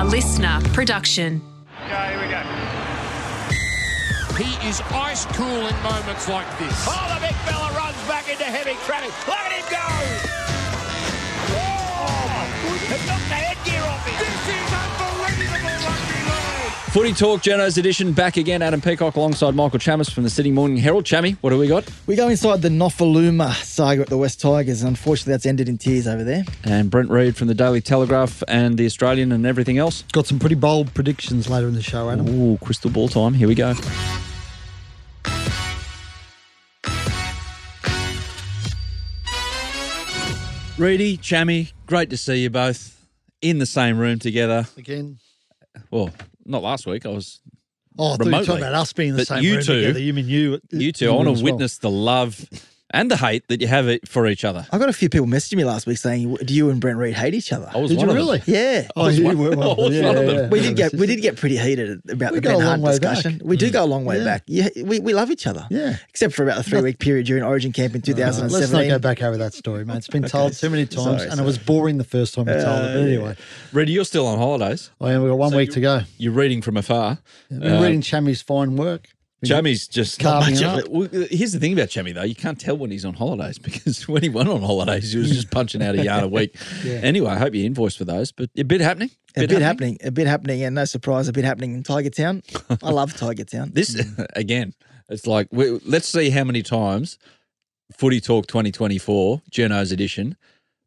A listener production. Okay, here we go. He is ice cool in moments like this. Oh, the big fella runs back into heavy traffic. Look at him go! Footy Talk Jono's edition back again. Adam Peacock alongside Michael Chammas from the Sydney Morning Herald. Chammy, what do we got? We go inside the Nofoaluma saga at the West Tigers. Unfortunately, that's ended in tears over there. And Brent Read from the Daily Telegraph and the Australian and everything else. Got some pretty bold predictions later in the show, Adam. Ooh, crystal ball time. Here we go. Reedy, Chammy, great to see you both in the same room together. Again. Well, not last week. I was Oh, I thought you were talking about us being in the But same you room two- together. You mean you? Uh, you two. I want to witness the love and the hate that you have it for each other. I got a few people messaging me last week saying, "Do you and Brent Read hate each other?" I was Did one you of them. really? yeah. Oh, was you one- were I one of them. was Yeah, one of them. yeah. We did get we did get pretty heated about We the Ben a Hunt discussion. back. We do go a long way Yeah. back. Yeah, we, we love each other. Yeah. Except for about a three week period during Origin camp in Uh, Let's not go back over that story, man. It's been told too many times, Sorry, and it was boring the first time we told it. But anyway, Reedy, you're still on holidays. oh, yeah, we've got one week to go. You're reading from afar. I've been Uh, reading Chammy's fine work. Chammy's just Carving much it of up. Well, uh, Here's the thing about Chammy though, you can't tell when he's on holidays because when he went on holidays, he was just punching out a yard a week. Anyway, I hope you invoice for those, but a bit happening. a bit happening, a bit happening, and no surprise, a bit happening in Tiger Town. I love Tiger Town. This mm. again, it's like we, let's see how many times Footy Talk 2024 Jono's edition,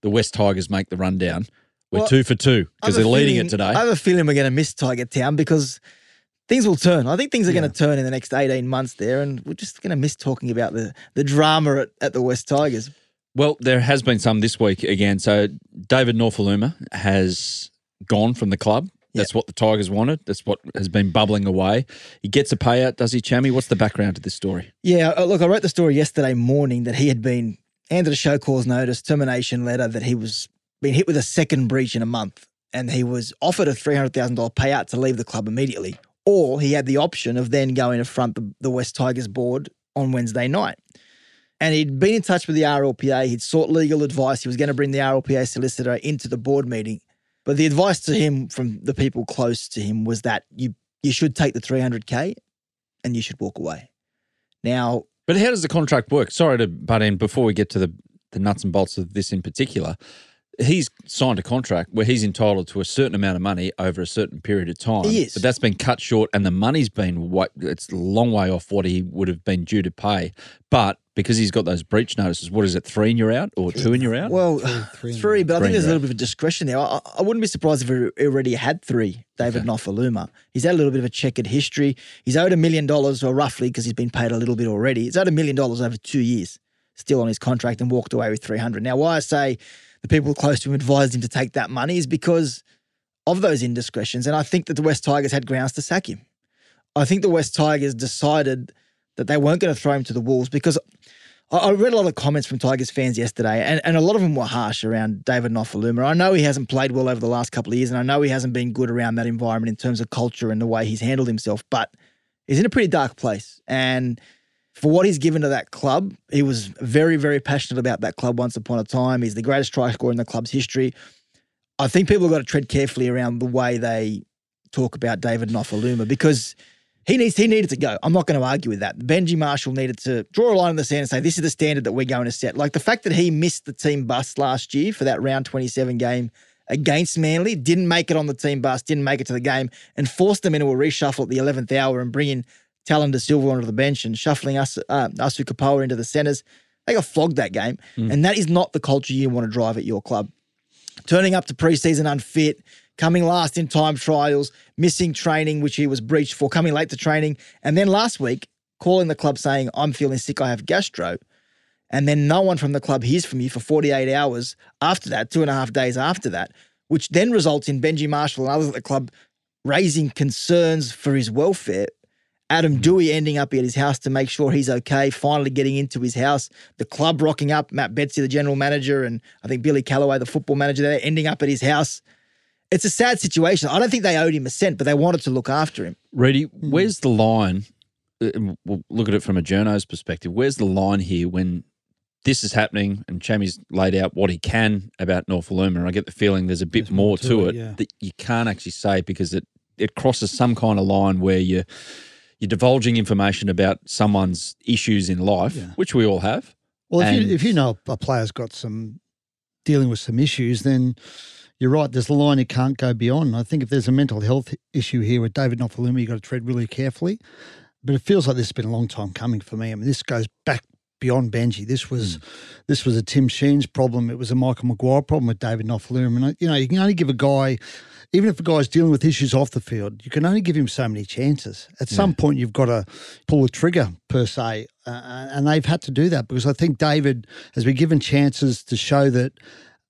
the West Tigers make the rundown. We're Well, two for two because they're leading feeling- it today. I have a feeling we're going to miss Tiger Town because things will turn. I think things are going to turn in the next 18 months there, and we're just going to miss talking about the, the drama at, at the West Tigers. Well, there has been some this week again. So David Nofoaluma has gone from the club. That's what the Tigers wanted. That's what has been bubbling away. He gets a payout, does he, Chammy? What's the background to this story? Yeah, uh, look, I wrote the story yesterday morning that he had been handed a show cause notice, termination letter, that he was being hit with a second breach in a month, and he was offered a $300,000 payout to leave the club immediately. Or he had the option of then going to front the, the West Tigers board on Wednesday night. And he'd been in touch with the RLPA. He'd sought legal advice. He was going to bring the RLPA solicitor into the board meeting. But the advice to him from the people close to him was that you you should take the 300K and you should walk away. Now, But how does the contract work? Sorry to butt in before we get to the, the nuts and bolts of this in particular. He's signed a contract where he's entitled to a certain amount of money over a certain period of time. He is. But that's been cut short and the money's been, wa- it's a long way off what he would have been due to pay. But because he's got those breach notices, what is it, three and you're out or two and you're out? Well, three three, but I think there's a little bit of discretion there. I, I wouldn't be surprised if he already had three, David Nofoaluma. He's had a little bit of a checkered history. He's owed a million dollars, or roughly, because he's been paid a little bit already. He's owed a million dollars over two years, still on his contract, and walked away with 300. Now, why I say the people close to him advised him to take that money is because of those indiscretions. And I think that the West Tigers had grounds to sack him. I think the West Tigers decided that they weren't going to throw him to the Wolves because I, I read a lot of comments from Tigers fans yesterday, and, and a lot of them were harsh around David Nofoaluma. I know he hasn't played well over the last couple of years, and I know he hasn't been good around that environment in terms of culture and the way he's handled himself, but he's in a pretty dark place. And for what he's given to that club, he was very, very passionate about that club once upon a time. He's the greatest try scorer in the club's history. I think people have got to tread carefully around the way they talk about David Nofoaluma because he needs he needed to go. I'm not going to argue with that. Benji Marshall needed to draw a line in the sand and say this is the standard that we're going to set. Like the fact that he missed the team bus last year for that round 27 game against Manly, didn't make it on the team bus, didn't make it to the game, and forced them into a reshuffle at the 11th hour and bringing Tallyn Da Silva onto the bench and shuffling us uh, Asu Kepaoa into the centres. They got flogged that game, and that is not the culture you want to drive at your club turning up to preseason unfit, coming last in time trials, missing training, which he was breached for, coming late to training, and then last week calling the club saying, I'm feeling sick, I have gastro. And then no one from the club hears from you for 48 hours after that, two and a half days after that, which then results in Benji Marshall and others at the club raising concerns for his welfare. Adam Doueihi ending up at his house to make sure he's okay, finally getting into his house. The club rocking up, Matt Betsy, the general manager, and I think Billy Calloway, the football manager there, ending up at his house. It's a sad situation. I don't think they owed him a cent, but they wanted to look after him. Reedy, where's the line? uh, We'll look at it from a journo's perspective. Where's the line here when this is happening, and Chammy's laid out what he can about Nofoaluma, and I get the feeling there's a bit There's more, more to, to it, it, yeah. that you can't actually say because it it crosses some kind of line where you you're divulging information about someone's issues in life, Yeah. which we all have. Well, if you if you know a player's got some dealing with some issues, then you're right. There's a line you can't go beyond. I think if there's a mental health issue here with David Nofoaluma, you've got to tread really carefully. But it feels like this has been a long time coming for me. I mean, this goes back beyond Benji. This was hmm. this was a Tim Sheens' problem. It was a Michael Maguire problem with David Nofoaluma. And you know, you can only give a guy, even if a guy's dealing with issues off the field, you can only give him so many chances. At some point, you've got to pull the trigger per se, uh, and they've had to do that because I think David has been given chances to show that.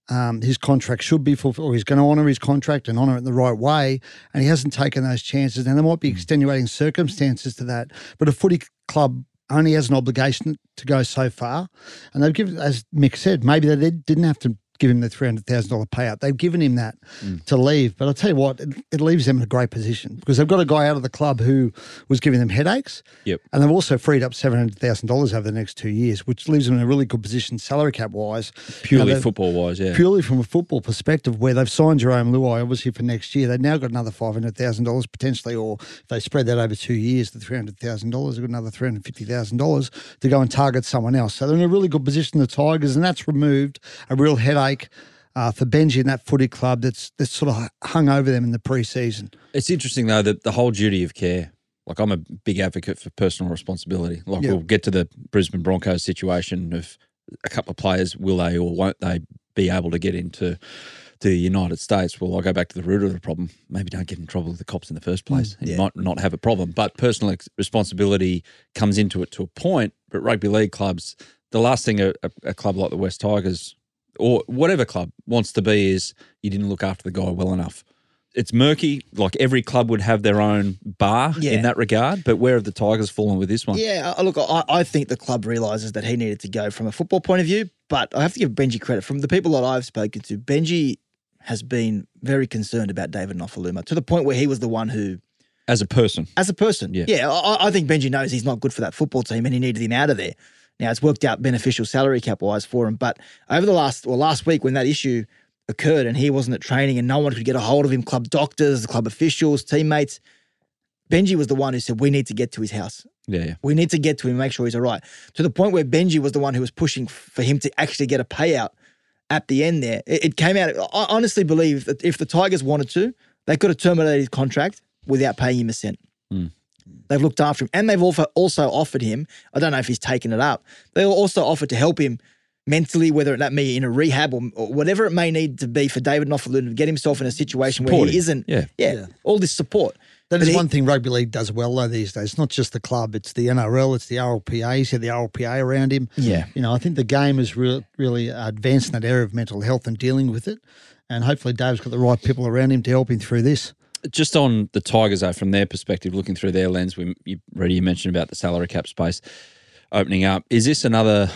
Um, his contract should be fulfilled, or he's going to honour his contract and honour it in the right way, and he hasn't taken those chances. And there might be extenuating circumstances to that, but a footy club only has an obligation to go so far. And they've given, as Mick said, maybe they didn't have to give him the $300,000 payout. They've given him that mm. to leave. But I'll tell you what, it, it leaves them in a great position because they've got a guy out of the club who was giving them headaches. Yep. And they've also freed up $700,000 over the next two years, which leaves them in a really good position salary cap wise. Purely football wise, yeah. Purely from a football perspective, where they've signed Jerome Luai obviously for next year, they've now got another five hundred thousand dollars potentially, or if they spread that over two years, the three hundred thousand dollars, they've got another three hundred fifty thousand dollars to go and target someone else. So they're in a really good position, the Tigers, and that's removed a real headache uh, for Benji and that footy club that's that's sort of hung over them in the preseason. It's interesting though that the whole duty of care. Like I'm a big advocate for personal responsibility. Like Yeah. we'll get to the Brisbane Broncos situation of a couple of players, will they or won't they be able to get into to the United States? Well, I'll go back to the root of the problem. Maybe don't get in trouble with the cops in the first place. and You might not have a problem. But personal responsibility comes into it to a point. But rugby league clubs, the last thing a, a, a club like the West Tigers or whatever club wants to be is you didn't look after the guy well enough. It's murky. Like every club would have their own bar Yeah. in that regard. But where have the Tigers fallen with this one? Yeah, uh, look, I, I think the club realizes that he needed to go from a football point of view, but I have to give Benji credit. From the people that I've spoken to, Benji has been very concerned about David Nofoaluma to the point where he was the one who, As a person, as a person, Yeah. yeah, I, I think Benji knows he's not good for that football team and he needed him out of there. Now it's worked out beneficial salary cap wise for him, but over the last or last week when that issue occurred and he wasn't at training and no one could get a hold of him, club doctors, club officials, teammates, Benji was the one who said we need to get to his house. yeah, yeah. We need to get to him make sure he's all right. To the point where Benji was the one who was pushing for him to actually get a payout at the end there. It, it came out. I honestly believe that if the Tigers wanted to, they could have terminated his contract without paying him a cent. Hmm. They've looked after him and they've also also offered him, I don't know if he's taken it up, they also offered to help him mentally, whether that be in a rehab or, or whatever it may need to be for David Nofoaluma to get himself in a situation where he him. isn't, Yeah. yeah, all this support. That But is he- one thing rugby league does well though these days. It's not just the club; it's the NRL, it's the RLPA. He's had the RLPA around him. Yeah. you know, I think the game has re- really advanced in that area of mental health and dealing with it. And hopefully, Dave's got the right people around him to help him through this. Just on the Tigers, though, from their perspective, looking through their lens, we you already mentioned about the salary cap space opening up. Is this another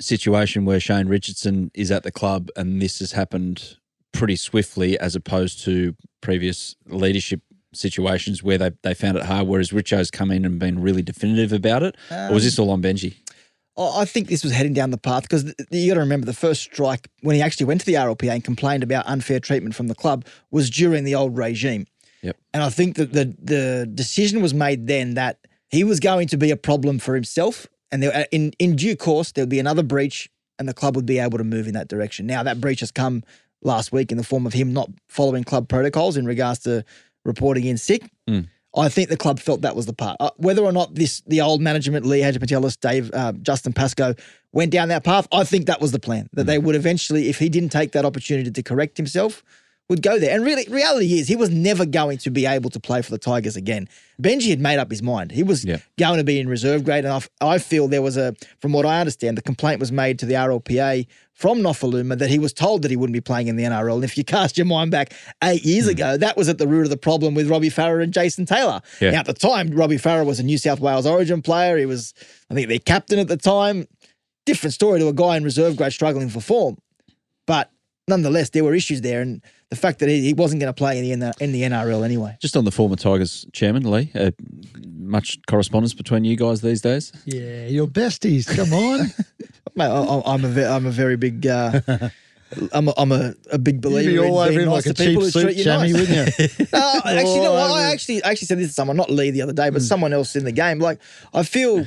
situation where Shane Richardson is at the club and this has happened pretty swiftly, as opposed to previous leadership situations where they they found it hard, whereas Richo's come in and been really definitive about it, or was this um, all on Benji? I I think this was heading down the path because you got to remember the first strike when he actually went to the RLPA and complained about unfair treatment from the club was during the old regime. Yep. And I think that the the decision was made then that he was going to be a problem for himself, and there, uh, in in due course there'll be another breach, and the club would be able to move in that direction. Now that breach has come last week in the form of him not following club protocols in regards to reporting in sick. Hmm. I think the club felt that was the part. Uh, whether or not this the old management, Lee Hagipantelis, Dave, uh, Justin Pascoe, went down that path, I think that was the plan. That they would eventually, if he didn't take that opportunity to correct himself, would go there. And really, reality is he was never going to be able to play for the Tigers again. Benji had made up his mind. He was Yeah. going to be in reserve grade. And I feel there was a, from what I understand, the complaint was made to the RLPA from Nofoaluma that he was told that he wouldn't be playing in the NRL. And if you cast your mind back eight years hmm. ago, that was at the root of the problem with Robbie Farah and Jason Taylor. Yeah. Now, at the time, Robbie Farah was a New South Wales Origin player. He was, I think, their captain at the time. Different story to a guy in reserve grade struggling for form. But nonetheless, there were issues there, and the fact that he, he wasn't going to play in the in the NRL anyway. Just on the former Tigers chairman, Lee, uh, much correspondence between you guys these days? Yeah, your besties. Come on. Mate, I, I- I'm a ve- I'm a very big. Uh, I'm a, I'm a, a big You'd believer be all in over being him nice like a to people cheap who suit, treat you Jammy, nice. wouldn't you? No, actually, no. I I actually I actually said this to someone, not Lee the other day, but Hmm. someone else in the game. Like I feel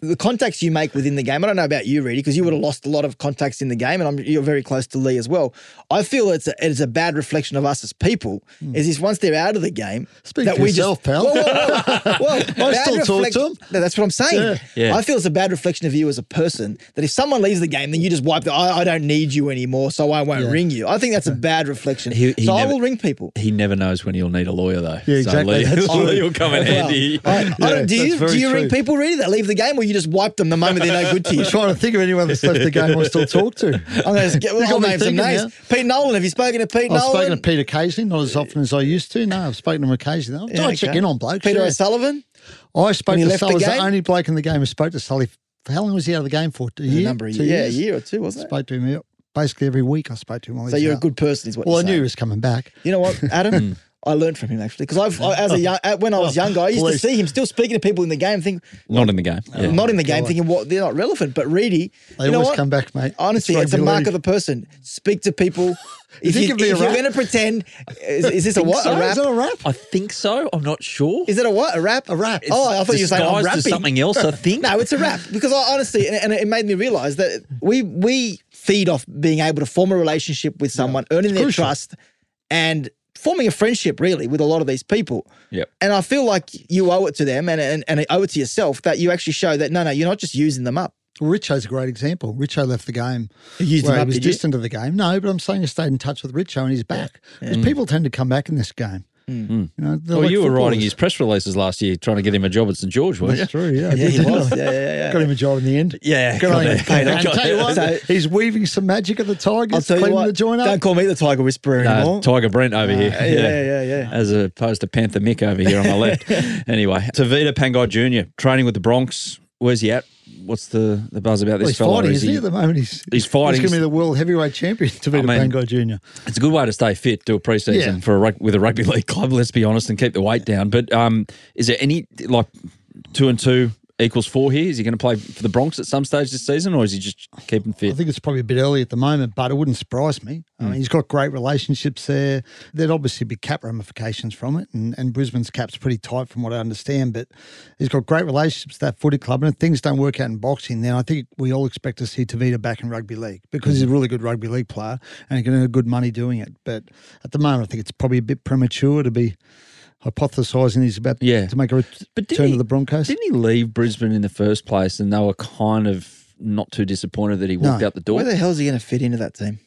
the contacts you make within the game. I don't know about you, Reedy, because you would have lost a lot of contacts in the game, and I'm, you're very close to Lee as well. I feel it's a, it's a bad reflection of us as people. Hmm. Is this once they're out of the game. Speak for yourself, pal. Whoa, whoa, whoa, whoa. I Bad still talk to reflect- him. No, that's what I'm saying. Yeah. Yeah. I feel it's a bad reflection of you as a person. That if someone leaves the game, then you just wipe the. I, I don't need you anymore, so I won't Yeah. ring you. I think that's a bad reflection. He- he so I will ring people. He never knows when he'll need a lawyer, though. Yeah, exactly. So Lee, That's true. Lee will come in handy. I, I Yeah, don't, do you, do you ring people really that leave the game, or you just wipe them the moment they're no good to you? I'm trying to think of anyone that's left the game I still talk to. I'm going to get. You got I'll name some names. now. Pete Nolan. Have you spoken to Pete Nolan? I've spoken to Pete occasionally, not as often as I used to. No, I've spoken to him occasionally. Yeah, I check okay. in on blokes. Peter yeah. O'Sullivan. I spoke to the Sully. was the only bloke in the game who spoke to Sully. How long was he out of the game for? A A number of Two years. Yeah, a year or two, wasn't it? Spoke to him yeah, basically every week. I spoke to him. While So you're a good person, is what Well, I knew he was coming back. You know what, Adam? I learned from him actually because I've I, as a young uh, when I was younger, I used Please. to see him still speaking to people in the game, think Not in the game. Yeah. not in the game, God. thinking what they're not relevant. But Reedy, They you know always what? come back, mate. Honestly, It's it's a rugby mark league. of the person. Speak to people. if you, it'd be a if you're going to pretend, is, is this a what? So, A rap? Is that a rap? I think so. I'm not sure. Is it a what? A rap? A rap. Oh, I thought you were saying I'm rapping. something else, I think. No, it's a rap because I honestly, and, and it made me realize that we we feed off being able to form a relationship with someone, earning their crucial. trust, and forming a friendship really with a lot of these people. Yep. And I feel like you owe it to them and, and and owe it to yourself that you actually show that no, no, you're not just using them up. Well, Richo's a great example. Richo left the game. You used where him he was did you? distant of the game. No, but I'm saying you stayed in touch with Richo and he's back. Because mm. people tend to come back in this game. Mm. Mm. You know, Well, like you were writing his press releases last year, trying to get him a job at St George, weren't you? That's you? true, yeah. Yeah, he was. Yeah, yeah, yeah. Got him a job in the end. Yeah, Good on got him. it. And tell you what, So- he's weaving some magic at the Tigers, I'll tell you what. the joint up. Don't call me the Tiger Whisperer No, anymore. Tiger Brent over here. yeah, yeah, yeah. As opposed to Panther Mick over here on my left. anyway, Tavita Pangai Jr. training with the Bronx. Where's he at? What's the, the buzz about Well, this he's fellow? fighting, Is he, he- at the moment? He's, He's fighting. He's going to be the world heavyweight champion to beat I mean- Jr. It's a good way to stay fit, do a preseason Yeah. for a with a rugby league club. Let's be honest and keep the weight down. But um, is there any like two and two equals four here? Is he going to play for the Bronx at some stage this season, or is he just keeping fit? I think it's probably a bit early at the moment, but it wouldn't surprise me. I Hmm. mean, he's got great relationships there. There'd obviously be cap ramifications from it, and, and Brisbane's cap's pretty tight from what I understand. But he's got great relationships with that footy club, and if things don't work out in boxing, then I think we all expect to see Tavita back in rugby league because Hmm. he's a really good rugby league player and he can earn good money doing it. But at the moment, I think it's probably a bit premature to be hypothesising he's about Yeah. to make a ret- return he- to the Broncos. Didn't he leave Brisbane in the first place, and they were kind of not too disappointed that he walked No. out the door? Where the hell is he going to fit into that team?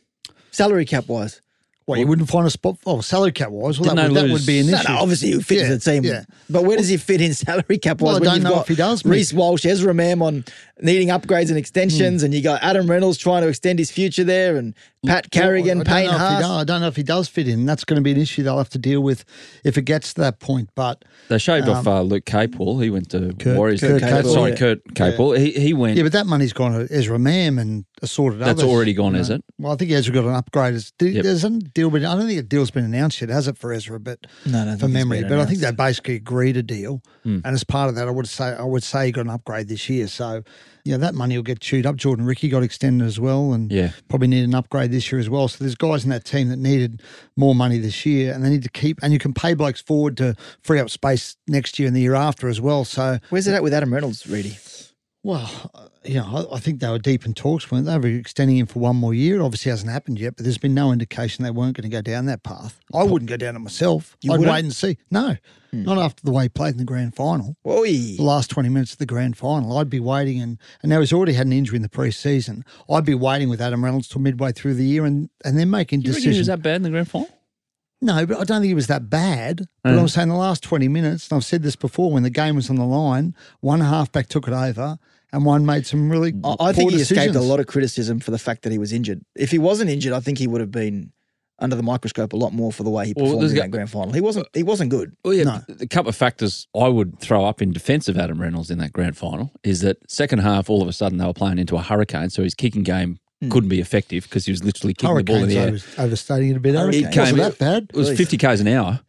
Salary cap wise. Well, you wouldn't find a spot. Oh, salary cap wise, well, that would, that would be an issue. no, no, obviously he fits Yeah, the team. yeah. But where does he fit in salary cap Well, wise? I don't know got if he does. Reece Walsh, Ezra Mam on needing upgrades and extensions, and you got Adam Reynolds trying to extend his future there, and Pat Carrigan, Well, I Payne don't know if he Haas. does- I don't know if he does fit in. That's going to be an issue they'll have to deal with if it gets to that point. But They shaved off uh, Luke Capewell. He went to Um, Kurt- Warriors. Kurt Capewell, Sorry, yeah. Kurt Capewell. He, he went. yeah, but that money's gone to Ezra Mam and assorted That's others. already gone, you is know. it? Well, I think Ezra got an upgrade. It's- Yep. There's a deal, but I don't think a deal's been announced yet, has it, for Ezra? But No, no, for memory. been But I think they basically agreed a deal, Hmm. and as part of that, I would say I would say he got an upgrade this year. So yeah, that money will get chewed up. Jordan Riki got extended as well, and Yeah. probably need an upgrade this year as well. So there's guys in that team that needed more money this year, and they need to keep. And you can pay blokes forward to free up space next year and the year after as well. So Where's it at with Adam Reynolds, Reedy? Well, uh, you know, I, I think they were deep in talks when they were extending him for one more year. It obviously hasn't happened yet, but there's been no indication they weren't going to go down that path. I wouldn't go down it myself. You I'd wouldn't? wait and see. No, not after the way he played in the grand final. Oi. The last 20 minutes of the grand final, I'd be waiting. And, and now he's already had an injury in the pre-season. I'd be waiting with Adam Reynolds till midway through the year and, and then making You he was that bad in the grand final? No, but I don't think it was that bad. But Uh. I'm saying the last 20 minutes, and I've said this before, when the game was on the line, one halfback took it over and one made some really I, I think he escaped a lot of criticism for the fact that he was injured. If he wasn't injured, I think he would have been under the microscope a lot more for the way he performed there's in got- that grand final. He wasn't. He wasn't good. Well, yeah, No. a couple of factors I would throw up in defence of Adam Reynolds in that grand final is that second half, all of a sudden they were playing into a hurricane, so his kicking game Hmm. couldn't be effective because he was literally kicking the ball in the air. over, overstating it a bit. Hurricanes. Hurricanes. Wasn't that bad? It was 50 k's an hour,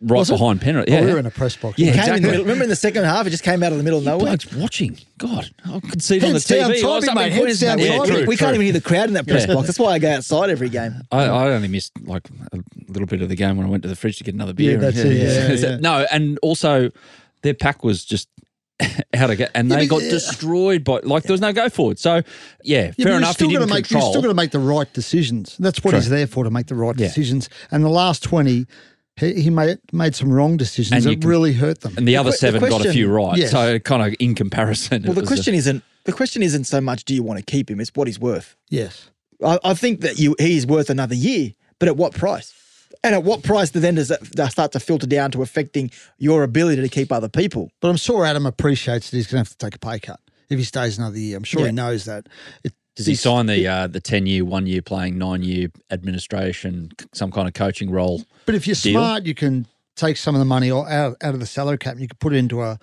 right Was it? behind penalty. Oh, Yeah, we were in a press box. Yeah, Came in the middle, remember in the second half, it just came out of the middle of nowhere. Blokes watching. God, I could see it on the Heads TV. Tommy, I was up mate, heads down, Yeah, true, we, we true. can't even hear the crowd in that press Yeah. box. That's why I go outside every game. I, I only missed like a little bit of the game when I went to the fridge to get another beer. Yeah, that's it, yeah, yeah. No, and also their pack was just out of get, and they but- got destroyed by like there was no go forward. So yeah, Yeah, fair you're enough. Still He gotta didn't make, you're still got to make the right decisions. That's what True. he's there for to make the right Yeah. decisions. And the last twenty, he, he made made some wrong decisions And you that can- really hurt them. and the, other que- the seven got a few right. Yes. So kind of in comparison, Well, the was a- question isn't the question isn't so much do you want to keep him; it's what he's worth. yes, I, I think that you he is worth another year, but at what price? And at what price then does that that start to filter down to affecting your ability to keep other people? but I'm sure Adam appreciates that he's going to have to take a pay cut if he stays another year. I'm sure Yeah. he knows that. It, Does he sign the uh, the ten year, one year playing, nine year administration, some kind of coaching role? But if you're deal. smart, you can take some of the money out, out of the salary cap and you can put it into a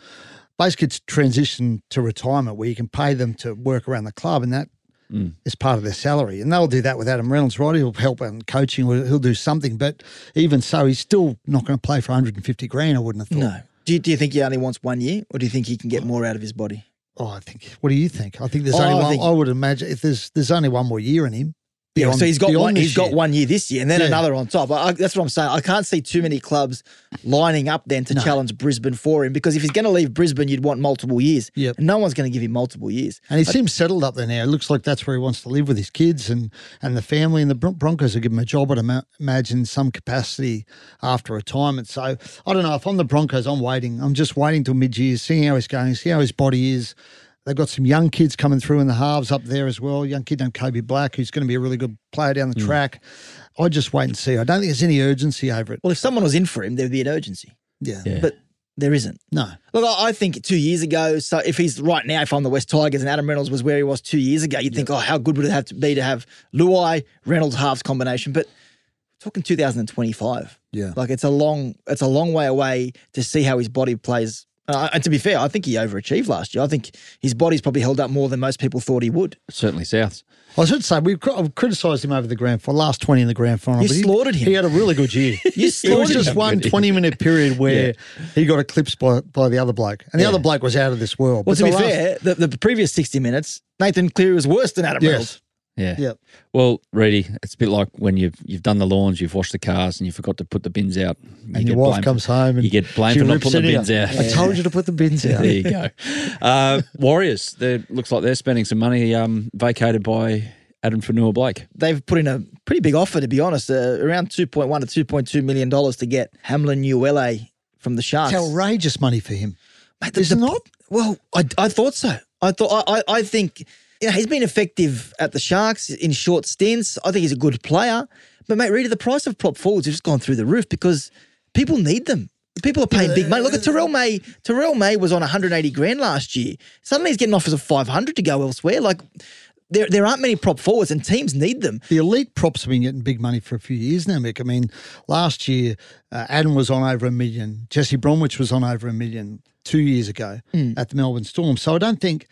basically it's transition to retirement where you can pay them to work around the club and that Mm. is part of their salary. And they'll do that with Adam Reynolds, right? He'll help in coaching, or he'll do something. But even so, he's still not going to play for 150 grand, I wouldn't have thought. No. Do you, do you think he only wants one year, or do you think he can get more out of his body? Oh, I think. What do you think? I think there's Oh, only I one. think- I would imagine if there's there's only one more year in him. Yeah, so he's got one. He's got year. one year this year, and then Yeah. another on top. I, I- that's what I'm saying. I can't see too many clubs lining up then to challenge Brisbane for him because if he's going to leave Brisbane, you'd want multiple years. Yep. And no one's going to give him multiple years. And he seems settled up there now. It looks like that's where he wants to live with his kids and, and the family. And the Bron- Broncos will give him a job, I'd ima- imagine, some capacity after retirement. So I don't know. If I'm the Broncos, I'm waiting. I'm just waiting till mid year, seeing how he's going, see how his body is. They've got some young kids coming through in the halves up there as well. Young kid named Coby Black, who's going to be a really good player down the mm. track. I just wait and see. I don't think there's any urgency over it. Well, if someone was in for him, there'd be an urgency, Yeah. Yeah. but there isn't. No. Look, I I think two years ago, so if he's right now, if I'm the West Tigers and Adam Reynolds was where he was two years ago, you'd think, oh, how good would it have to be to have Luai, Reynolds halves combination? But talking 2025, Yeah. like it's a long, it's a long way away to see how his body plays. Uh, and to be fair, I think he overachieved last year. I think his body's probably held up more than most people thought he would. Certainly Souths. I should say we've criticised him over the grand final, last twenty in the grand final. You but he- slaughtered him. He had a really good year. You It was slaughtered just him. one 20 minute period where he got eclipsed by, by the other bloke, and the other bloke was out of this world. Well, But to be the last- fair, the, the previous 60 minutes, Nathan Cleary was worse than Adam Reynolds. Yes, Yeah. yeah. Well, Reedy, it's a bit like when you've you've done the lawns, you've washed the cars, and you forgot to put the bins out. You And your wife blamed- comes home and you get blamed she for not putting the bins out. I told you to put the bins out. There you go. Uh, Warriors, they looks like they're spending some money um, vacated by Addin Fonua Blake. They've put in a pretty big offer, to be honest, uh, around 2.1 to 2.2 million dollars to get Hamlin Uele from the Sharks. It's outrageous money for him. Mate, the- Is it not? Well, I, I thought so. I thought I, I, I think you know, he's been effective at the Sharks in short stints. I think he's a good player. But mate, really, the price of prop forwards has just gone through the roof because people need them. People are paying big money. Look at Terrell May. Terrell May was on 180 grand last year. Suddenly he's getting offers of 500 to go elsewhere. Like there, there aren't many prop forwards, and teams need them. The elite props have been getting big money for a few years now, Mick. I mean, last year, uh, Addin was on over a million. Jesse Bromwich was on over a million two years ago Hmm. at the Melbourne Storm. So I don't think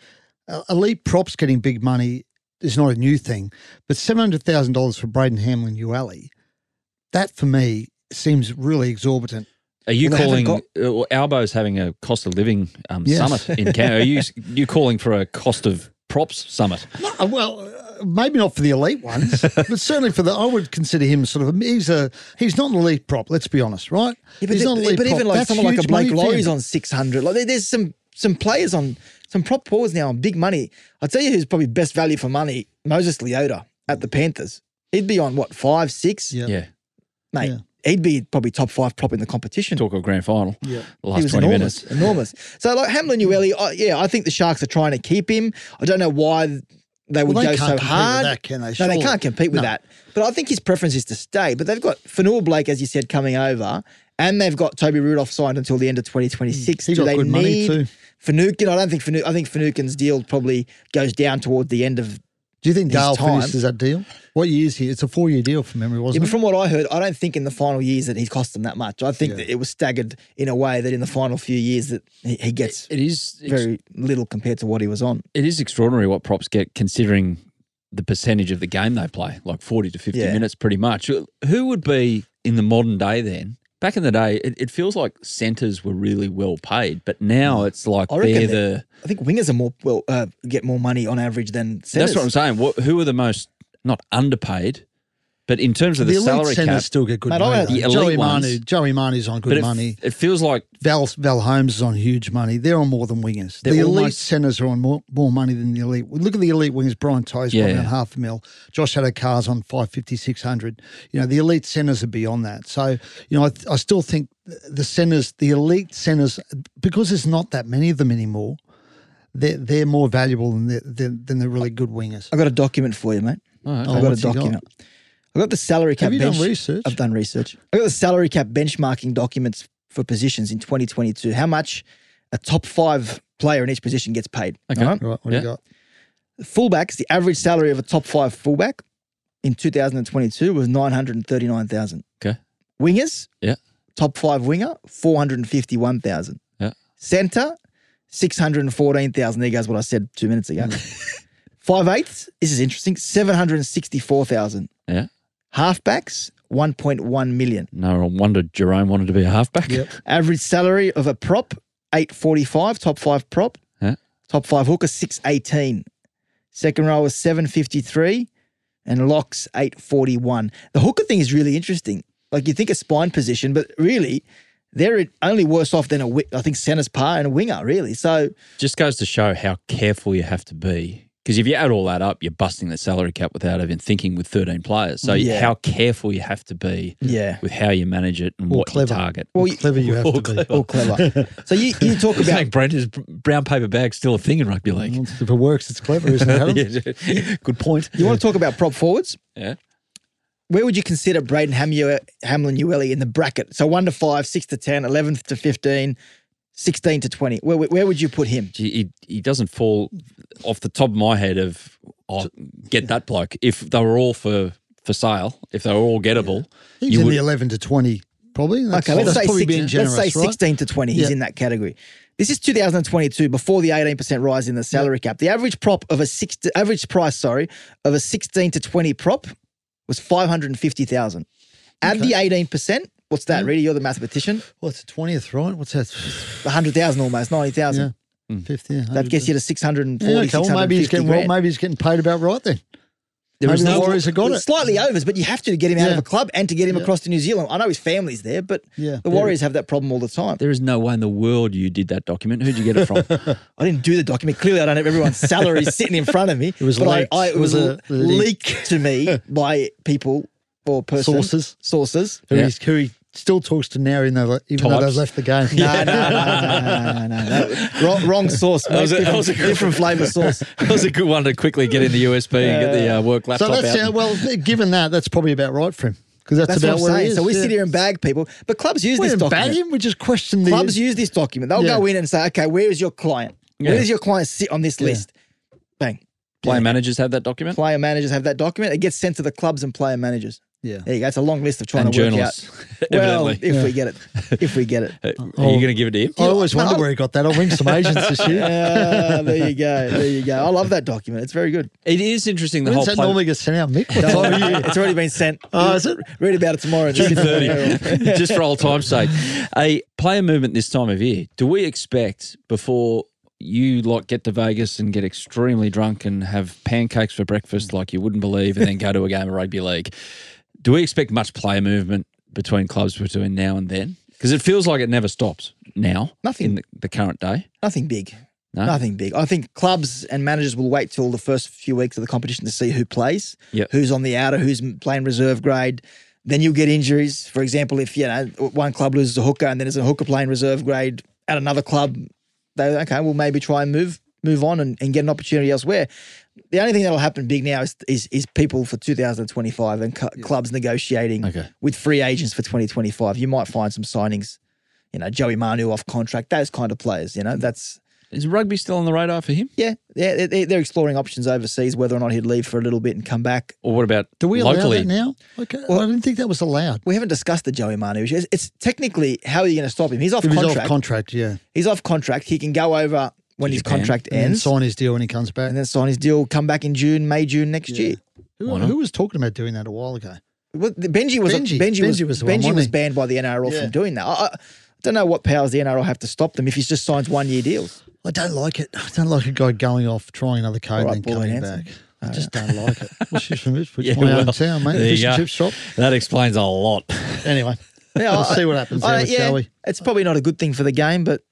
uh, elite props getting big money is not a new thing. But $700,000 for Braden Hamlin Uele, that for me seems really exorbitant. Are you Well, they haven't calling uh, well, Albo's having a cost of living um, Yes. summit in Canada? Are you you calling for a cost of props summit? No, uh, well, uh, maybe not for the elite ones, but certainly for the. I would consider him sort of. He's a. He's not an elite prop. Let's be honest, right? Yeah, but, he's the- not an elite but even prop. like That's someone like a huge Blake money Lawrie's on 600. Like there- there's some some players on some prop forwards now on big money. I'll tell you who's probably best value for money. Moses Leota at the Panthers. He'd be on what five, six, Yeah. Yeah, mate. Yeah. He'd be probably top five prop in the competition. talk of grand final. Yeah. the he last was twenty enormous, minutes. enormous. So like Hamlin Uele, uh, yeah, I think the Sharks are trying to keep him. I don't know why they would Well, they go can't so compete with hard. that, can they? No, they can't compete with No. that. But I think his preference is to stay. But they've got Fonua Blake, as you said, coming over, and they've got Toby Rudolph signed until the end of 2026. He Do got they good money need too. Fanukin? I don't think Fanu- I think Fanukin's deal probably goes down toward the end of. Do you think his Dale time. finishes that deal? What year is he? It's a four year deal from memory, Yeah, wasn't but it? from what I heard, I don't think in the final years that he's cost them that much. I think Yeah. that it was staggered in a way that in the final few years that he, he gets It is ex- very little compared to what he was on. it is extraordinary what props get considering the percentage of the game they play, like 40 to 50 Yeah. minutes pretty much. Who would be in the modern day then? Back in the day, it, it feels like centres were really well paid, but now it's like Mm. I they're the. I think wingers are more well uh, get more money on average than centers. That's what I'm saying. What, who are the most, not underpaid, but in terms of the, the elite salary centers cap, still get good Mate, money. I- though. The elite Joey ones- Manu, Joey Manu's on good but it, money. it feels like Val Val Holmes is on huge money. They're on more than wingers. The elite almost- centers are on more, more money than the elite. Look at the elite wingers. Brian To'o's Yeah, probably yeah. on half a mil. Josh Addo-Carr's on 550, 600. You know, the elite centers are beyond that. So, you know, I, I still think the centers, the elite centers, because there's not that many of them anymore, they're, they're more valuable than the, than, than the really good wingers. I've got a document for you, mate. Okay. I've got a document. got? Document. I've got the salary cap. Have you done research? I've done research. I've got the salary cap benchmarking documents for positions in 2022. How much a top five player in each position gets paid? Okay. all right? Right, what Yeah. do you got? Fullbacks, the average salary of a top five fullback in 2022 was 939,000. Okay. Wingers, Yeah. top five winger, 451,000. Yeah. Centre, 614,000. There goes what I said two minutes ago. five eighths, this is interesting, 764,000. Yeah. Halfbacks, 1.1 million. No wonder Jerome wanted to be a halfback. Yep. Average salary of a prop, 845, top five prop. Top five hooker, 618. Second row is 753 and locks 841. The hooker thing is really interesting. Like you think a spine position, but really they're only worse off than a I think center's par and a winger, really. So Just goes to show how careful you have to be. Because if you add all that up, you're busting the salary cap without even thinking with 13 players. So Yeah. how careful you have to be yeah. with how you manage it and Or what clever. you target. Well, Well, you- clever you have Or to be. All clever. so you, you talk I about think Brent is brown paper bag still a thing in rugby league. Well, If it works, it's clever, isn't it? Yeah, Good point. you want to talk about prop forwards? Yeah. Where would you consider Braden Hamu- Hamlin Uele in the bracket? So 1 to 5, 6 to 10, 11 to 15, 16 to 20. Where, where would you put him? He, he doesn't fall off the top of my head of oh, get that bloke. If they were all for for sale, if they were all gettable, He's you in would, the 11 to 20, probably. That's, Okay, let's that's say, probably 16, generous, let's say right? 16 to 20. He's Yeah. in that category. This is 2022 before the 18% rise in the salary cap. The average prop of a six average price, sorry, of a 16 to 20 prop was 550,000. Add the 18%. What's that, hmm. Reedy? You're the mathematician. What's the 20th, right? What's that? 100,000 almost, 90,000. Yeah. 50. yeah, That gets you to 640, Yeah, okay, well, maybe he's getting well, maybe he's getting paid about right then. there maybe is the Warriors have got it. Slightly overs, but you have to get him out Yeah. of a club and to get him Yeah. across to New Zealand. I know his family's there, but Yeah. the Warriors have that problem all the time. there is no way in the world you did that document. Who'd you get it from? I didn't do the document. Clearly, I don't have everyone's salary sitting in front of me. It was but leaked. I, I, it It was, was a leak. leaked to me by people or person, Sources. Sources. Who, Yeah. he's, who he still talks to now, even though, even though they've left the game. No, no, no, no, no, no, no. Wrong, wrong source. mate. was a- that was a good- different flavour sauce. that was a good one to quickly get in the USB and get the uh, work So laptop that's, out. uh, well, given that, that's probably about right for him. Because that's, That's about what I'm saying. is. So we yeah. sit here and bag people, but clubs use We this didn't bag document. him, we just questioned the. Clubs use this document. They'll Yeah. go in and say, okay, where is your client? Where Yeah. does your client sit on this list? Bang. Player managers have that document. Player managers have that document. It gets sent to the clubs and player managers. Yeah. There you go. It's a long list of trying And to work out. Well, evidently. if we get it, if we get it. Uh, Are you going to give it to him? I always No, wonder I- where he got that. I'll ring some agents this year. Ah, there you go. There you go. I love that document. It's very good. It is interesting. The When's whole that play- normally get sent out, Mick? What time of year? it's already been sent. Oh, is it? Read about it tomorrow. June 30, just for old time's sake. A player movement this time of year. Do we expect before you like get to Vegas and get extremely drunk and have pancakes for breakfast like you wouldn't believe, and then go to a game of rugby league? Do we expect much player movement between clubs between now and then? Because it feels like it never stops now. Nothing. in the, the current day. Nothing big. No? Nothing big. I think clubs and managers will wait till the first few weeks of the competition to see who plays, Yep. who's on the outer, who's playing reserve grade. Then you'll get injuries. For example, if you know one club loses a hooker and then there's a hooker playing reserve grade at another club, they okay, we'll maybe try and move move on and, and get an opportunity elsewhere. The only thing that'll happen big now is is, is people for 2025 and cu- clubs negotiating Okay. with free agents for 2025. You might find some signings, you know, Joey Manu off contract, those kind of players. You know, mm. that's Is rugby still on the radar for him? yeah, yeah. They, they're exploring options overseas, whether or not he'd leave for a little bit and come back. Or what about Do we locally? allow that now? Okay, Well, I didn't think that was allowed. We haven't discussed the Joey Manu issue. It's, it's technically how are you going to stop him? He's off If he's contract. off contract, yeah. He's off contract. He can go over when his Japan. contract and ends, sign his deal when he comes back. and then sign his deal, come back in June, May, June next Yeah. year. who, Why not? who was talking about doing that a while ago? Well, the- Benji was Benji. Benji, was Benji was the one, Benji wasn't was he? banned by the NRL Yeah. from doing that. I, I don't know what powers the NRL have to stop them if he just signs one year deals. I don't like it. I don't like a guy going off, trying another code, All right, and then Pauline coming Hanson. back. I just don't like it. What's this from Ipswich? Yeah, My well, hometown, mate. there you Fish and go. chip shop. That explains a lot. Anyway, Yeah, Let's I- see what happens I- there with yeah, Joey. It's probably not a good thing for the game, but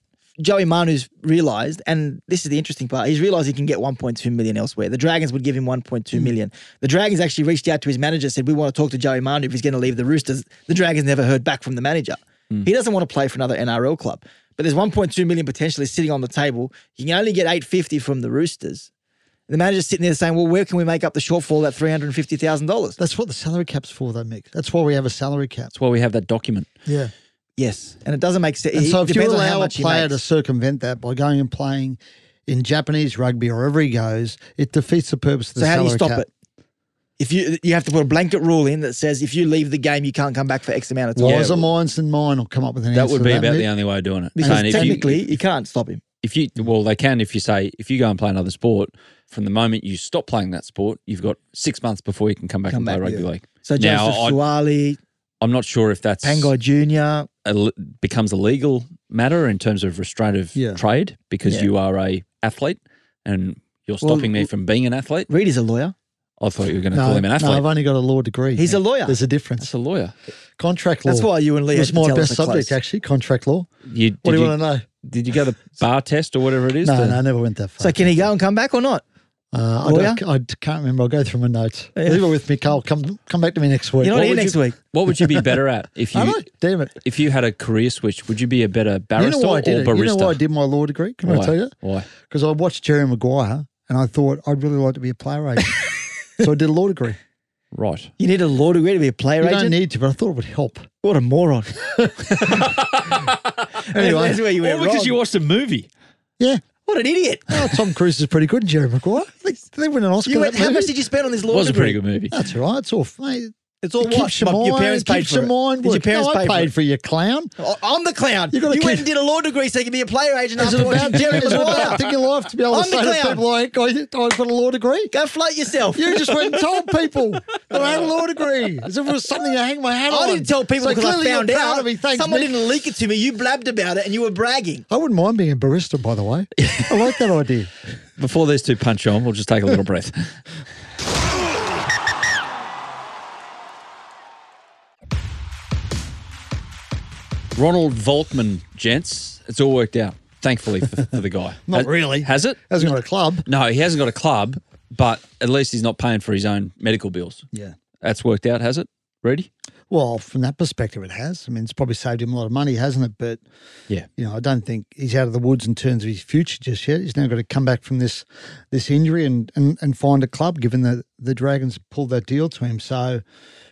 Joey Manu's realised, and this is the interesting part, he's realised he can get 1.2 million elsewhere. The Dragons would give him 1.2 Hmm. million. The Dragons actually reached out to his manager, said, We want to talk to Joey Manu if he's going to leave the Roosters. The Dragons never heard back from the manager. Hmm. He doesn't want to play for another NRL club. But there's 1.2 million potentially sitting on the table. You can only get 850 from the Roosters. The manager's sitting there saying, Well, where can we make up the shortfall, that $350,000? that's what the salary cap's for, though, Mick. That's why we have a salary cap. That's why we have that document. Yeah. Yes. And it doesn't make sense. And It so if you depends on how allow a player to circumvent that by going and playing in Japanese rugby or wherever he goes, it defeats the purpose of the So how do you stop cap. it? If you you have to put a blanket rule in that says if you leave the game, you can't come back for X amount of time. Wiser minds than mine will come up with an That answer would be that, about Mick. the only way of doing it. Because Saying if you, technically, you, can't stop him. if you well, they can if you say if you go and play another sport. From the moment you stop playing that sport, you've got six months before you can come back Come and play back, rugby yeah. league. So Joseph I- Suaalii, I'm not sure if that's Pangai Junior. a, becomes a legal matter in terms of restraint of Yeah. trade because Yeah. you are a athlete and you're Well, stopping me from being an athlete. Reed is a lawyer. I thought you were going to No, call him an athlete. no, athlete. I've only got a law degree. He's a lawyer. There's a difference. That's a lawyer. Contract law. That's why you and Lee was my best subject, close. actually, contract law. You, What do you, you, want to know? did you go the bar test or whatever it is? No, to- no, I never went that far. So can he go and come back or not? Uh, I, don't, I can't remember. I'll go through my notes. Yeah. Leave it with me, Carl. Come come back to me next week. You're not What here would next you- week. What would you be better at if you. Damn it. if you had a career switch? Would you be a better barrister you know why I did or it? barista? You know why I did my law degree? Can Why? I tell you? Why? Because I watched Jerry Maguire and I thought I'd really like to be a player agent. so I did a law degree. Right. You need a law degree to be a player You agent. don't need to, but I thought it would help. what a moron. Anyway. that's where you went All because wrong. you watched a movie. Yeah. What an idiot. Oh, Tom Cruise is pretty good, in Jerry Maguire. They, they win an Oscar. You that went, how much did you spend on this law It was a pretty good movie. That's all right. It's all mate. It's all It what? keeps your My- mind. your parents paid for your it. mind. Did your parents no, pay I paid it? for your clown. Oh, I'm the clown. You You, gotta went and did a law degree so you can be a player agent Is it after about, watching Jerry is it about Maguire. taking life to be able I'm say the to clown. people like, I, I've got a law degree? Go float yourself. You just went and told people that I had a law degree as if it was something to hang my hat on. I didn't tell people so because I found you're proud out. Of me. Thanks, Someone Mick. didn't leak it to me. You blabbed about it and you were bragging. I wouldn't mind being a barista, by the way. I like that idea. Before these two punch on, we'll just take a little breath. Ronald Volkman, gents. It's all worked out, thankfully, for, for the guy. Not Has- really. Has it? Hasn't got a club. No, he hasn't got a club, but at least he's not paying for his own medical bills. Yeah. That's worked out, has it, Reedy? Well, from that perspective, it has. I mean, it's probably saved him a lot of money, hasn't it? But Yeah. you know, I don't think he's out of the woods in terms of his future just yet. He's now got to come back from this this injury and and, and find a club, given that the Dragons pulled that deal to him. So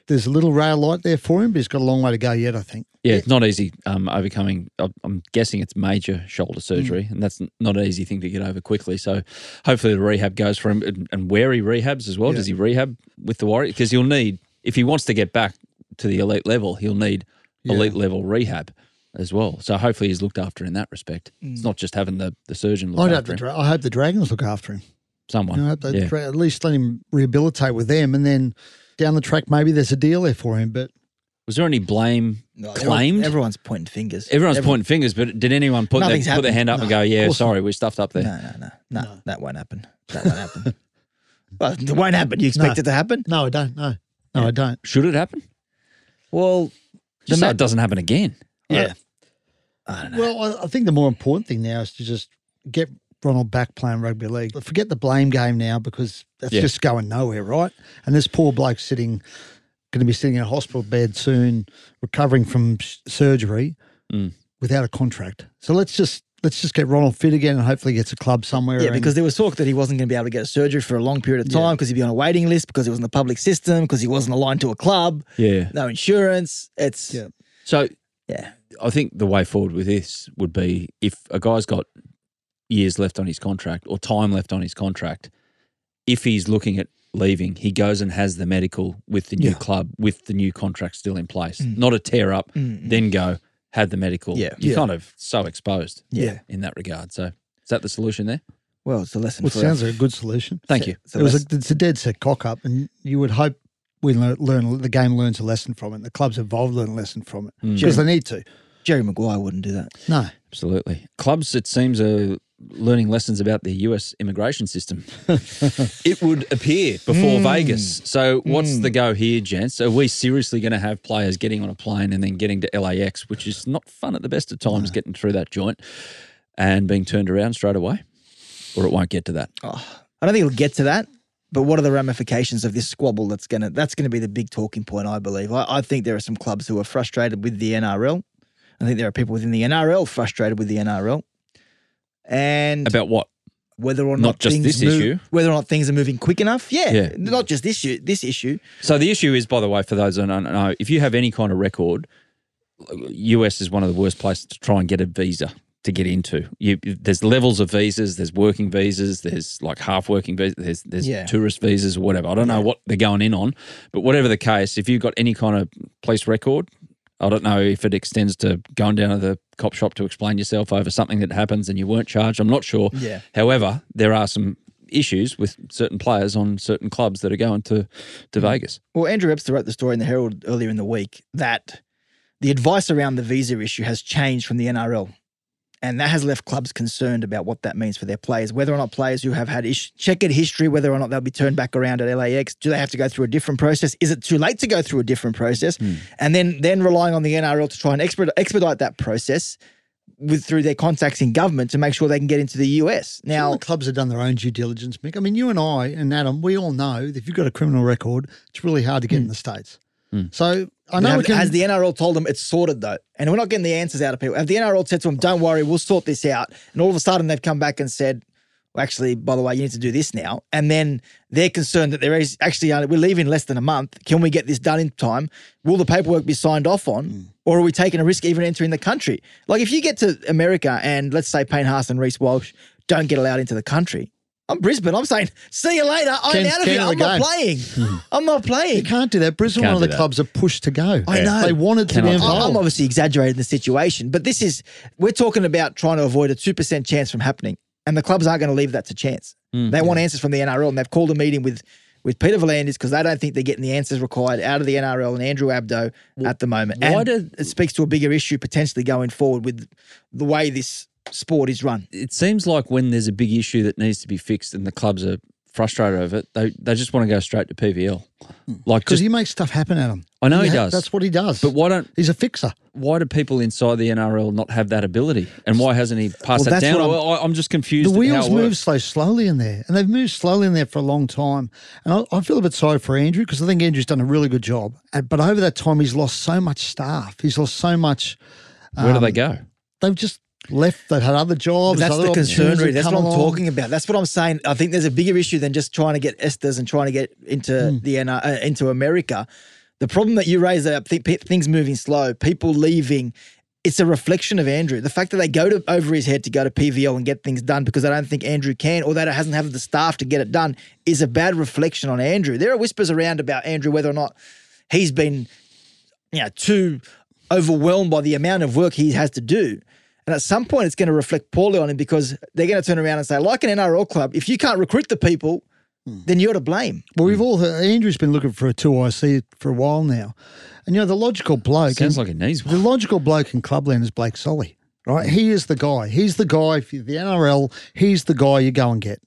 there's a little ray of light there for him, but he's got a long way to go yet. I think. Yeah, it's not easy um, overcoming. I'm- guessing it's major shoulder Mm. surgery, and that's not an easy thing to get over quickly. So, hopefully, the rehab goes for him, and, and where he rehabs as well. Yeah. Does he rehab with the Warriors? Because he'll need, if he wants to get back to the elite level, he'll need Yeah. elite level rehab as well. So, hopefully, he's looked after in that respect. It's not just having the, the surgeon look I'd after the, him. Dra- I hope the Dragons look after him. Someone, You know, I hope they yeah. at least let him rehabilitate with them, and then down the track maybe there's a deal there for him. But Was there any blame claimed? Everyone's pointing fingers. Everyone's Everyone- pointing fingers, but did anyone put, their, put their hand up and go, "Yeah, course sorry, we stuffed up there"? No, no, no, no, That won't happen. That won't happen. well, it won't happen. You expect No. it to happen? no, I don't. No, no, I don't. Should it happen? Well, Just ma- so it doesn't happen again. yeah. I don't know. Well, I, I think the more important thing now is to just get Ronald back playing rugby league. But forget the blame game now because that's Yeah. just going nowhere, right? And this poor bloke sitting, going to be sitting in a hospital bed soon, recovering from s- surgery Mm. without a contract. So let's just let's just get Ronald fit again and hopefully gets a club somewhere. Yeah, because there was talk that he wasn't going to be able to get a surgery for a long period of time because he'd be on a waiting list because he was in the public system because he wasn't aligned to a club, Yeah. no insurance. It's Yeah. So yeah. I think the way forward with this would be if a guy's got years left on his contract or time left on his contract, if he's looking at leaving, he goes and has the medical with the new Yeah. club with the new contract still in place. Mm. Not a tear up, Mm, mm. then go have the medical. Yeah. You're Yeah. kind of so exposed Yeah. in that regard. So Is that the solution there? Well, it's a lesson Which for sounds like a good solution. Thank you. It's a It was a, it's a dead set cock up, and you would hope we learn, learn the game learns a lesson from it. The clubs involved learn a lesson from it Hmm. because they need to. Jerry Maguire wouldn't do that. No, Absolutely. Clubs, it seems, are learning lessons about the US immigration system. it would appear before hmm. Vegas. So, what's hmm. the go here, gents? Are we seriously going to have players getting on a plane and then getting to LAX, which is not fun at the best of times, getting through that joint and being turned around straight away? Or it won't get to that? Oh, I don't think it'll get to that. But what are the ramifications of this squabble? That's gonna that's gonna be the big talking point, I believe. I, I think there are some clubs who are frustrated with the NRL. I think there are people within the NRL frustrated with the NRL, and About what? whether or not not, just things this move- issue. whether or not things are moving quick enough. Yeah, Yeah. not just this issue. This issue. So the issue is, by the way, for those that don't know, if you have any kind of record, US is one of the worst places to try and get a visa to get into. You, there's levels of visas. There's working visas. There's like half working visas. There's there's Yeah. tourist visas or whatever. I don't know what they're going in on, but whatever the case, if you've got any kind of police record, I don't know if it extends to going down to the cop shop to explain yourself over something that happens and you weren't charged. I'm not sure. Yeah. However, there are some issues with certain players on certain clubs that are going to to mm. Vegas. Well, Andrew Webster wrote the story in the Herald earlier in the week that the advice around the visa issue has changed from the NRL. And that has left clubs concerned about what that means for their players, whether or not players who have had ish- checkered history, whether or not they'll be turned back around at LAX, do they have to go through a different process? Is it too late to go through a different process? Hmm. And then then relying on the NRL to try and expedite, expedite that process with through their contacts in government to make sure they can get into the US. Now, Now, the clubs have done their own due diligence, Mick. I mean, you and I and Adam, we all know that if you've got a criminal record, it's really hard to get hmm. in the states. Hmm. So I know Have- can. has the NRL told them it's sorted though, and we're not getting the answers out of people. Have the NRL said to them, "Don't worry, we'll sort this out," and all of a sudden they've come back and said, well, "Actually, by the way, you need to do this now," and then they're concerned that there is actually uh, we're leaving less than a month. Can we get this done in time? Will the paperwork be signed off on, or are we taking a risk even entering the country? Like if you get to America and let's say Payne Haas and Reece Walsh don't get allowed into the country. I'm Brisbane. I'm saying, see you later. I'm Can- out of can here. of I'm not game. playing. I'm not playing. you can't do that. Brisbane, one of the that. clubs are pushed to go. I know. They wanted to Cannot be involved. I'm obviously exaggerating the situation, but this is we're talking about trying to avoid a two percent chance from happening, and the clubs aren't going to leave that to chance. Mm. they want answers from the NRL, and they've called a meeting with with Peter V'landys because they don't think they're getting the answers required out of the NRL and Andrew Abdo at the moment. why and did- it speaks to a bigger issue potentially going forward with the way this sport is run. it seems like when there's a big issue that needs to be fixed and the clubs are frustrated over it, they they just want to go straight to PVL. Like Because he makes stuff happen, Adam. I know he ha- does. That's what he does. but why don't He's a fixer. why do people inside the NRL not have that ability? And why hasn't he passed Well, that that's down? what Well, I- I'm just confused. The at wheels how it move works. so slowly in there, and they've moved slowly in there for a long time. And I, I feel a bit sorry for Andrew because I think Andrew's done a really good job. And- But over that time, he's lost so much staff. He's lost so much. Where do um, they go? They've just left. They've had other jobs. That's other the concern, really. That's what I'm along. talking about. That's what I'm saying. I think there's a bigger issue than just trying to get Estes and trying to get into Hmm. the uh, into America. The problem that you raise up, th- p- things moving slow, people leaving. It's a reflection of Andrew. The fact that they go to over his head to go to PVL and get things done because they don't think Andrew can, or that it hasn't had the staff to get it done, is a bad reflection on Andrew. There are whispers around about Andrew whether or not he's been, you know, too overwhelmed by the amount of work he has to do. And at some point, it's going to reflect poorly on him because they're going to turn around and say, like an NRL club, if you can't recruit the people, hmm. then you're to blame. Well, we've hmm. all heard, Andrew's been looking for a two IC for a while now, and you know the logical bloke. Sounds and like he needs one. the logical bloke in Clubland is Blake Solly, right? He is the guy. He's the guy. If you're the NRL, he's the guy you go and get,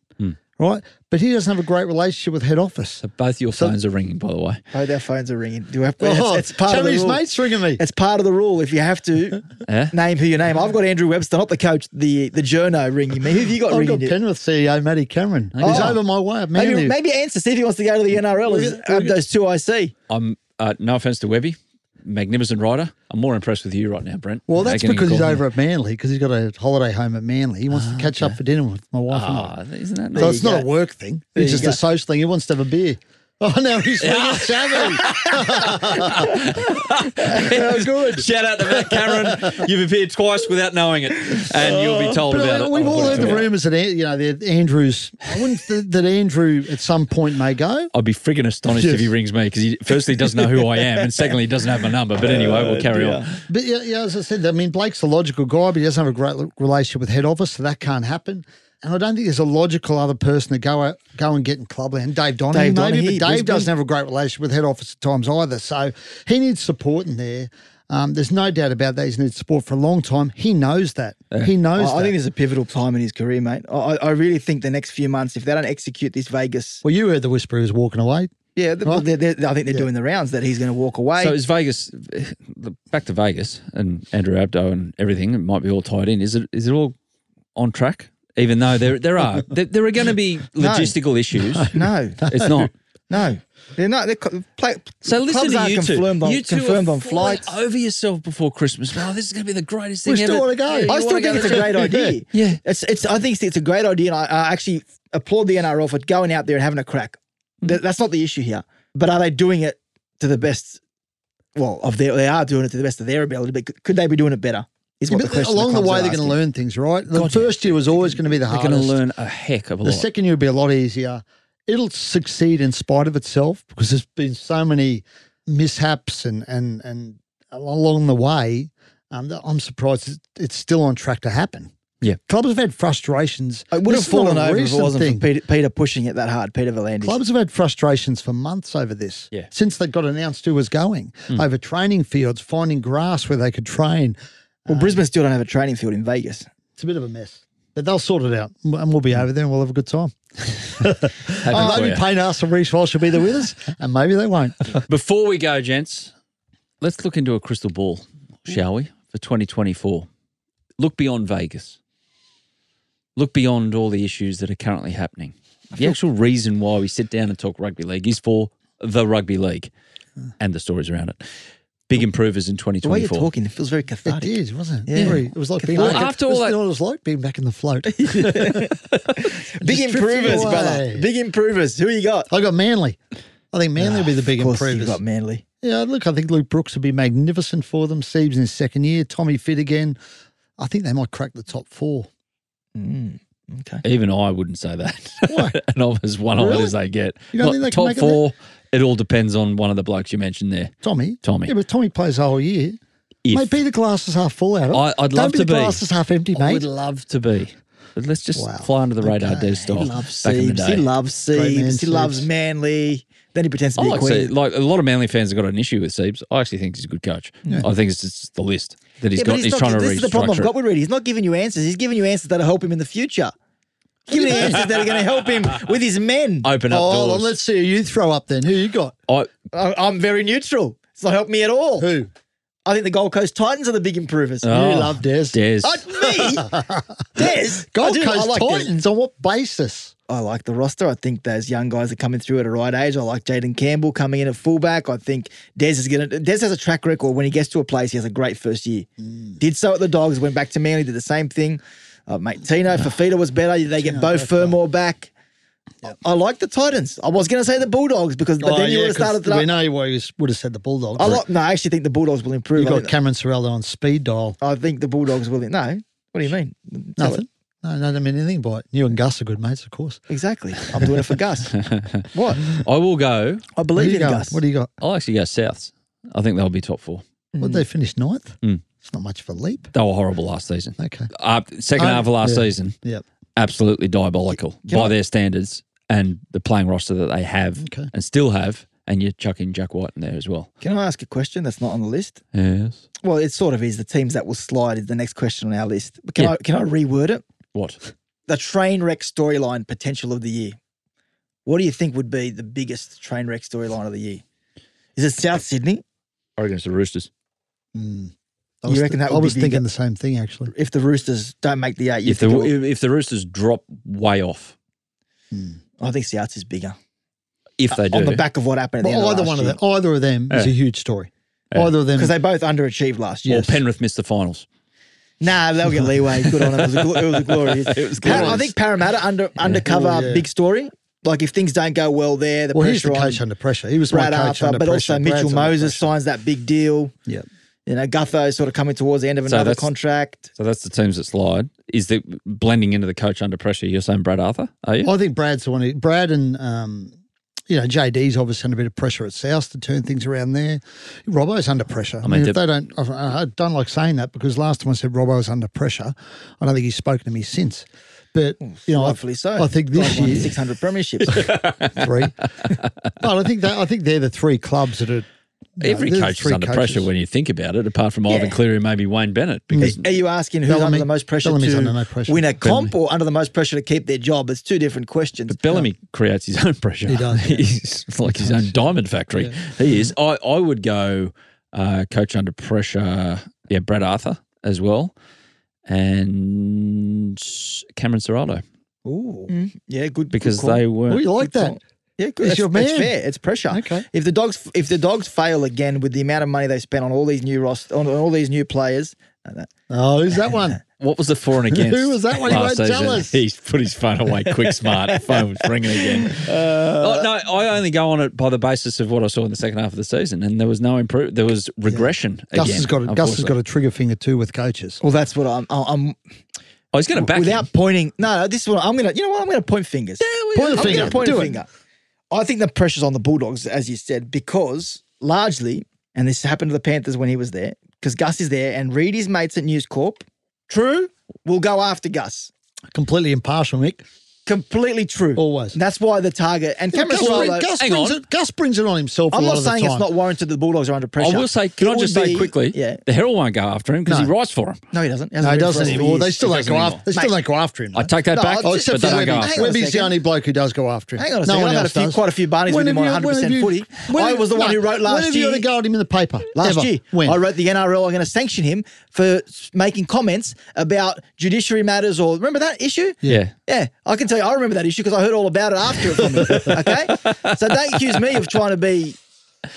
right? But he doesn't have a great relationship with head office. So both your phones are ringing, by the way. Oh, their phones are ringing. Do we have, Oh, it's, it's part of the Chammy's rule. mates ringing me. It's part of the rule. If you have to Yeah? name who you name, I've got Andrew Webster, not the coach, the the journo ringing me. Who have you got I've ringing got you? Penrith CEO Matty Cameron. He's Oh. over my way. Maybe, maybe answer, see if he wants to go to the NRL as Abdo's 2IC. I'm uh, no offense to Webby, magnificent rider. I'm more impressed with you right now, Brent. Well, that's Making because he's over at Manly because he's got a holiday home at Manly. He wants to catch up for dinner with my wife. and Ah, isn't that So you it's not go. a work thing. There It's just go. a social thing. He wants to have a beer. Oh, now he's ringing Sammy. How good. Shout out to Matt Cameron. You've appeared twice without knowing it, and you'll be told But about uh, it. we've all heard the rumours that you know that Andrews. I wouldn't th- that Andrew at some point may go. I'd be frigging astonished if he rings me because he firstly doesn't know who I am, and secondly he doesn't have my number. But anyway, we'll carry on. But yeah, yeah, as I said, I mean Blake's a logical guy, but he doesn't have a great relationship with head office, so that can't happen. And I don't think there's a logical other person to go out, go and get in Clubland. Dave Donaghy, Dave maybe, Donaghy, but Dave Brisbane. doesn't have a great relationship with head office at times either. So he needs support in there. Um, there's no doubt about that. He's needed support for a long time. He knows that. He knows I, I think there's a pivotal time in his career, mate. I, I really think the next few months, if they don't execute this Vegas, well, you heard the whisper he was walking away. yeah, th- Right. they're, they're, I think they're doing the rounds that he's going to walk away. So is Vegas back to Vegas and Andrew Abdo and everything? It might be all tied in. Is it? Is it all on track? Even though there there are there, there are going to be logistical issues. no, It's not. no, they're not. They're play, So listen to you two. confirmed on, you two confirmed on flights. over yourself before Christmas. Oh, this is going to be the greatest thing We still ever. wanna go. Yeah, I still wanna go think it's to a great idea. Yeah. it's it's. I think it's a great idea, and I, I actually applaud the NRL for going out there and having a crack. Mm. That's not the issue here. But are they doing it to the best? Well, of their, they are doing it to the best of their ability. But could they be doing it better? Is Yeah, what the question. along the clubs way, they're going to learn things, right? The God, first year was always going to be the hardest. They're going to learn a heck of a lot. The second year will be a lot easier. It'll succeed in spite of itself because there's been so many mishaps and and and along the way. Um, I'm surprised it's- still on track to happen. Yeah. clubs have had frustrations. It would have This is not fallen over if it wasn't thing. for Peter, Peter pushing it that hard. Peter V'landys. Clubs have had frustrations for months over this. Yeah. Since they got announced who was going, over training fields, finding grass where they could train. Well, um, Brisbane still don't have a training field in Vegas. It's a bit of a mess. But they'll sort it out and we'll be over there and we'll have a good time. Happy Oh, for maybe you. Payne Haas and Reece Walsh will be there with us, and maybe they won't. Before we go, gents, let's look into a crystal ball, shall we, for 2024? Look beyond Vegas. Look beyond all the issues that are currently happening. The actual reason why we sit down and talk rugby league is for the rugby league uh. and the stories around it. Big improvers in 2024. The way you're talking, it feels very It cathartic. did, wasn't it? Yeah. Very- it was like being Well, back after it was all that- what it was like being back in the float. Big improvers, brother. Big improvers. Who you got? I got Manly. I think Manly will be the big of improvers. you got Manly. Yeah, look, I think Luke Brooks will be magnificent for them. Steve's in his second year. Tommy fit again. I think they might crack the top four. Mm, okay. Even I wouldn't say that. Why? and I'm as one eyed Really? as they get. You don't Look, think they can top make it four, it all depends on one of the blokes you mentioned there. Tommy. Tommy. Yeah, but Tommy plays the whole year. If. Mate, be the glasses half full out. I- I'd Don't love be to the be. glasses half empty, I mate. would love to be. But let's just Wow. fly under the radar, Okay. Des style. He loves back Siebes. He loves Great Siebes. He loves Manly. Then he pretends to I be a like, queen. See, like a lot of Manly fans have got an issue with Siebes. I actually think he's a good coach. I think it's just the list that he's yeah, got. he's He's, not, trying to this is the problem I've got with Reedy. He's not giving you answers. He's giving you answers that'll help him in the future. Giving you answers that are going to help him with his men. Open up Oh, hold on, doors. let's see who you throw up then. Who you got? I, I- I'm very neutral. It's not helped me at all. Who? I think the Gold Coast Titans are the big improvers. Oh, you love Des. Des. Uh, me? Des? Gold I do- I Coast like Des. Titans. On what basis? I like the roster. I think those young guys are coming through at a right age. I like Jayden Campbell coming in at fullback. I think Des is going to. Des has a track record. When he gets to a place, he has a great first year. Did so at the Dogs. Went back to Manly. Did the same thing. Uh, mate, Tino Fifita was better. They get Beau Fermor back. I like the Titans. I was going to say the Bulldogs because, but Oh, then you yeah, would have 'cause started it We up. know you would have said the Bulldogs. I like, no, I actually think the Bulldogs will improve. you I got think, Cameron Ciraldo on speed dial. I think the Bulldogs will. No, what do you mean? Tell it. Nothing. No, no, I don't mean anything by it. You and Gus are good mates, of course. Exactly. I'm doing it for Gus. what? I will go. I believe you in got? Gus. What do you got? I'll actually go Souths. I think they'll be top four. What did they finish ninth? Mm. It's not much of a leap. They were horrible last season. Okay. Uh, second Oh, half of last yeah. season, Yep. absolutely diabolical Can by I- their standards and the playing roster that they have Okay. and still have. And you chuck in Jack White in there as well. Can I ask a question that's not on the list? Yes. Well, it sort of is. The teams that will slide is the next question on our list. But can Yeah. I can I reword it? What? The train wreck storyline potential of the year. What do you think would be the biggest train wreck storyline of the year? Is it South Sydney? I reckon it's the Roosters. Mm. I You was, reckon that I would be was big? thinking the same thing, actually. If the Roosters don't make the eight, you If the think it will- if, if the Roosters drop way off, hmm. I think South is bigger if they uh, do, on the back of what happened. At the Well, end either of one of them, either of them is a huge story. Yeah. Either of them. because they both underachieved last year. or Penrith missed the finals. Nah, they'll get leeway. Good on them. It was, a, gl- it was a glorious. It was Par- I think Parramatta under undercover oh, yeah. big story. Like if things don't go well there, the Well, he's pressure the on coach under pressure. He was Brad my coach Arthur, but pressure. also Mitchell Brad's under Moses pressure. signs that big deal. Yeah. You know, Gutho sort of coming towards the end of So another contract. So that's the teams that slide. Is the blending into the coach under pressure? You're saying Brad Arthur? Are you? I think Brad's the one. Who, Brad and um, you know JD's obviously under a bit of pressure at South to turn things around there. Robbo's under pressure. I, mean, mean, if they don't, I I don't like saying that because last time I said Robbo was under pressure, I don't think he's spoken to me since. But you know, I, Rightfully so. I think this year 600 premierships. three. but I think that I think they're the three clubs that are. You Every they're coach is under coaches. pressure when you think about it, apart from Ivan Cleary and maybe Wayne Bennett. Because Are you asking who's Bellamy- under the most pressure Bellamy's to under no pressure. win a comp Bellamy. or under the most pressure to keep their job? It's two different questions. But Bellamy creates his own pressure. He does, yeah. He's like his own diamond factory. He is. I, I would go uh, coach under pressure. Yeah, Brad Arthur as well, and Cameron Ciraldo Ooh. Yeah, good. because good call. they were. Oh, you like Good that? Call. Yeah, good. He's It's, your it's fair. It's pressure. Okay. If the dogs, if the dogs fail again with the amount of money they spent on all these new rost on, on all these new players, uh, Oh, who's that one? What was the for and against? Who was that one? He last won't tell season? us. He's put his phone away quick, smart. phone was ringing again. oh, no, I only go on it by the basis of what I saw in the second half of the season, and there was no improvement. There was regression. Gus again, has got a, Gus has got a trigger finger too with coaches. well, that's what I'm. I'm Oh, he's going to back without him. pointing. No, no, this is what I'm gonna. You know what? I'm gonna point fingers. Point the finger. point Do a it. finger. I think the pressure's on the Bulldogs, as you said, because largely, and this happened to the Panthers when he was there, because Gus is there, and Reed his mates at News Corp. True, we'll go after Gus. Completely impartial, Mick. Completely true. Always. And that's why the target and Cameron Gus, Ciraldo- bring- Gus Hang brings on. it. Gus brings it on himself. I'm a lot not of the saying it's not warranted that the Bulldogs are under pressure. I will say, can It I just say be- quickly? Yeah. The Herald won't go after him because No. he writes for him. No, he doesn't. No, he doesn't anymore. They still He don't go after. They still don't go after him. I take that No, back, I'll- but except they for don't go Webby. after him. on a Webby's the only bloke who does go after him. Hang on a no second. one I've had a few, quite a few Barneys When with him have on you- when 100% footy. when I was the one who wrote When last have you year. had a go at him in the paper? Last year, When? I wrote the NRL are going to sanction him for making comments about judiciary matters or remember that issue? Yeah. Yeah, I can tell you, I remember that issue because I heard all about it after it from him. Okay, so don't accuse me of trying to be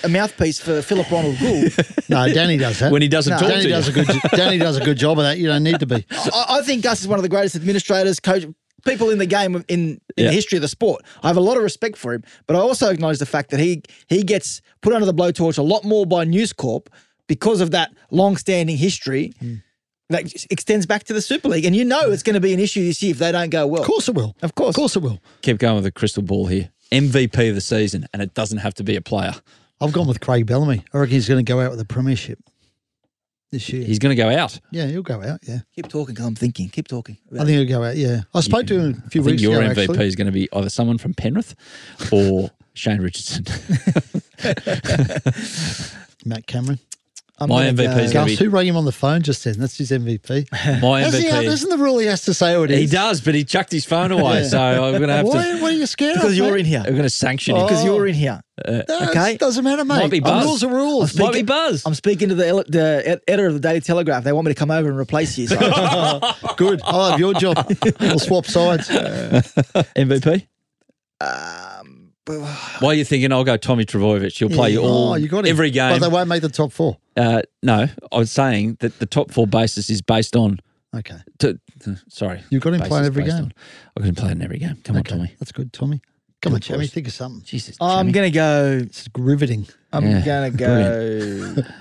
a mouthpiece for Philip Ronald Gould. No, Danny does that. When he doesn't No. talk Danny to does you. a good. Danny does a good job of that. You don't need to be. I, I think Gus is one of the greatest administrators, coach, people in the game in, in Yeah. the history of the sport. I have a lot of respect for him, but I also acknowledge the fact that he he gets put under the blowtorch a lot more by News Corp because of that long-standing history. Hmm. That extends back to the Super League, and you know it's going to be an issue this year if they don't go well. Of course it will. Of course. Of course it will. Keep going with the crystal ball here. MVP of the season, and it doesn't have to be a player. I've gone with Craig Bellamy. I reckon he's going to go out with the premiership this year. He's going to go out. yeah, he'll go out. Yeah, Keep talking I'm thinking. Keep talking. I think he'll go out. Yeah, I spoke to him a few I think weeks your ago. MVP actually. is going to be either someone from Penrith or Shane Richardson. Matt Cameron. I'm My MVP go- is gonna Gus, be- who rang him on the phone just then? That's his MVP. My Has he, MVP. isn't the rule he has to say what it He does, but he chucked his phone away, so I'm going to have Why, to. what are you scared because of? Because you're mate? in here. We're going to sanction him. Because you're in here. No, okay. it doesn't matter, mate. Might be Uh, Buzz. rules are rules. Might be Buzz. I'm speaking to the, the ed- editor of the Daily Telegraph. They want me to come over and replace you. So Good. I'll have your job. We'll swap sides. MVP? um, Why are you thinking I'll go Tommy Trbojevic? He'll play you all Oh, you got him. every game. But they won't make the top four. Uh, no, I was saying that the top four basis is based on. Okay. To, to- sorry, You've got him basis playing every game. on- I've got him playing every game. Come okay. on, Tommy. That's good, Tommy. Come on, Good Jamie. voice. Think of something. Jesus, I'm gonna go. It's riveting. I'm Yeah, gonna go.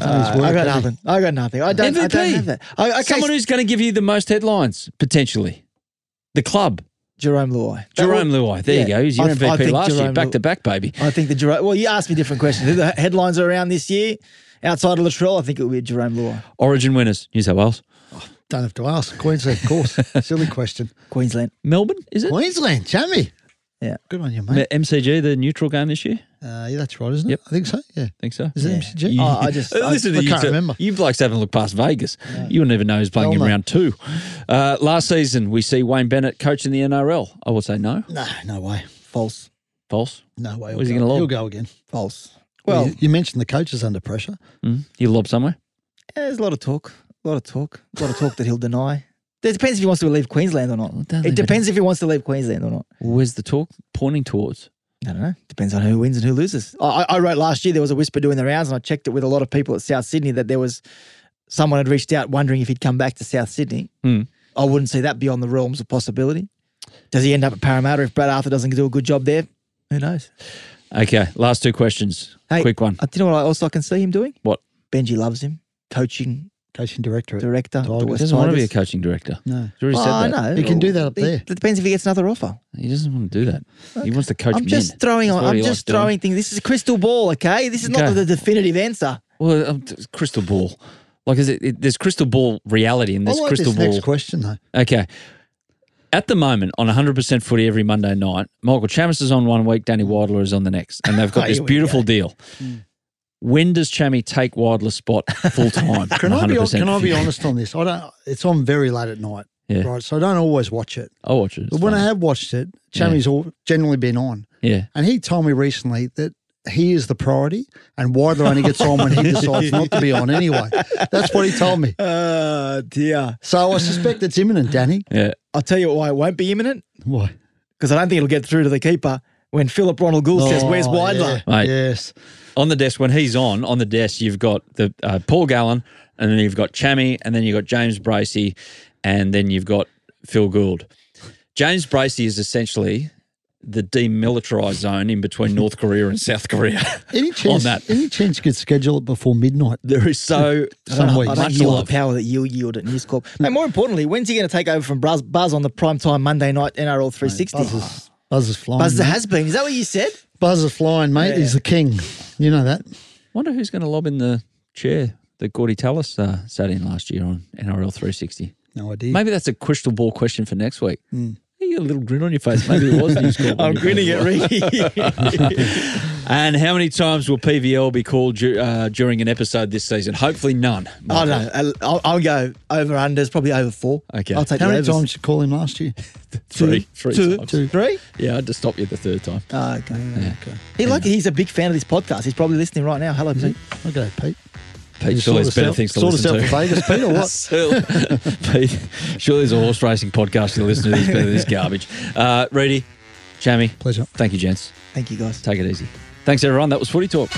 Uh, work, I got hasn't he? nothing. I got nothing. I don't. I don't have that. I, okay, Someone who's going to give you the most headlines potentially. The club, Jarome Luai. Jarome will- Luai. There you yeah. go. He's your I- I MVP think last year, back Lu- to back, baby. I think the Jarome. Well, you asked me different questions. Who the headlines are around this year outside of Latrell? I think it would be Jarome Luai, Origin winners: New South Wales, oh, Don't have to ask. Queensland, of course. Silly question. Queensland. Melbourne. Is it Queensland, Jamie. Yeah. Good on you, mate. MCG the neutral game this year? Uh, yeah, that's right, isn't Yep. it? I think so. Yeah. think so. Is it Yeah. MCG? You- Oh, I just- Uh, listen I- to I you. can't two. remember. You blokes haven't looked past Vegas. You wouldn't even know who's playing Hell in no. round two. Uh, last season, we see Wayne Bennett coaching the NRL. I would say no. No, no way. False. False. No way. Where's he He'll gonna go. lob? He'll go again. False. Well, Well, you, you mentioned the coaches under pressure. Mm. He'll lob somewhere. yeah, there's a lot of talk. A lot of talk. A lot of talk that he'll deny. It depends if he wants to leave Queensland or not. don't leave It it depends if he wants to leave Queensland or not. Where's the talk pointing towards? I don't know. Depends on who wins and who loses. I, I wrote last year there was a whisper doing the rounds, and I checked it with a lot of people at South Sydney that there was someone had reached out wondering if he'd come back to South Sydney. Hmm. I wouldn't see that beyond the realms of possibility. Does he end up at Parramatta if Brad Arthur doesn't do a good job there? Who knows? Okay, last two questions. Hey, Quick one. Uh, do you know what else I can see him doing? What? Benji loves him, coaching Coaching director. at director. Tigers. He doesn't want to be a Tigers. coaching director. No. He's already Oh, said I know. He can do that up there. It depends if he gets another offer. He doesn't want to do that. He wants to coach I'm men. just throwing. That's on. what I'm he likes just doing. throwing things. This is a crystal ball, okay? This is not Okay. the definitive answer. Well, um, t- crystal ball. Like, is it, it? There's crystal ball reality in I this like crystal this ball. next question though. Okay. At the moment, on 100% footy every Monday night, Michael Chammas is on one week, Danny Weidler is on the next. And they've got this here we beautiful deal. When does Chammy take Weidler's spot full time? Can I be can I be honest on this? I don't. It's on very late at night, Yeah. right? So I don't always watch it. I'll watch it. It's But when I have watched it, Chammy's all generally been on, Yeah. and he told me recently that he is the priority, and Wadler only gets on when he decides not to be on anyway. That's what he told me. Uh, dear. So I suspect it's imminent, Danny. Yeah. I'll tell you why it won't be imminent Why? because I don't think it'll get through to the keeper when Philip Ronald Gould says, "Where's Oh, Weidler?" yeah. Mate. Yes. On the desk, when he's on, on the desk, you've got the uh, Paul Gallen, and then you've got Chammy, and then you've got James Bracey, and then you've got Phil Gould. James Bracey is essentially the demilitarized zone in between North Korea and South Korea. Any chance? that. Any chance you could schedule it before midnight? There is so Some I weeks. don't much yield love. the power that you yield at News Corp. And more importantly, when's he going to take over from Buzz, Buzz on the primetime Monday night NRL 360? Buzz is, Buzz is flying. Buzz mate. has been. Is that what you said? Buzz is flying, mate. Yeah. He's the king. You know that. Wonder who's going to lob in the chair that Gordy Tallis uh, sat in last year on NRL 360. No idea. Maybe that's a crystal ball question for next week. You got a little grin on your face. Maybe it was News Corp. I'm grinning at Ricky. And how many times will PVL be called du- uh, during an episode this season? Hopefully none. oh, Michael. no. I'll, I'll go over unders, probably over four. Okay. I'll take How the many overs. times did you call him last year? Three. Three Two. times. Two. Three? Yeah, I had to stop you the third time. Oh, okay. Yeah. He like he's a big fan of this podcast. He's probably listening right now. Hello, Pete. Okay, Pete. Pete, You surely there's better us out- things to sort us listen out to. for Vegas, Pete, or what? So- Pete, surely there's a horse racing podcast to listen to this better than this garbage. Uh, Reedy, Chammy, Pleasure. thank you, gents. Thank you, guys. Take it easy. Thanks, everyone. That was Footy Talk.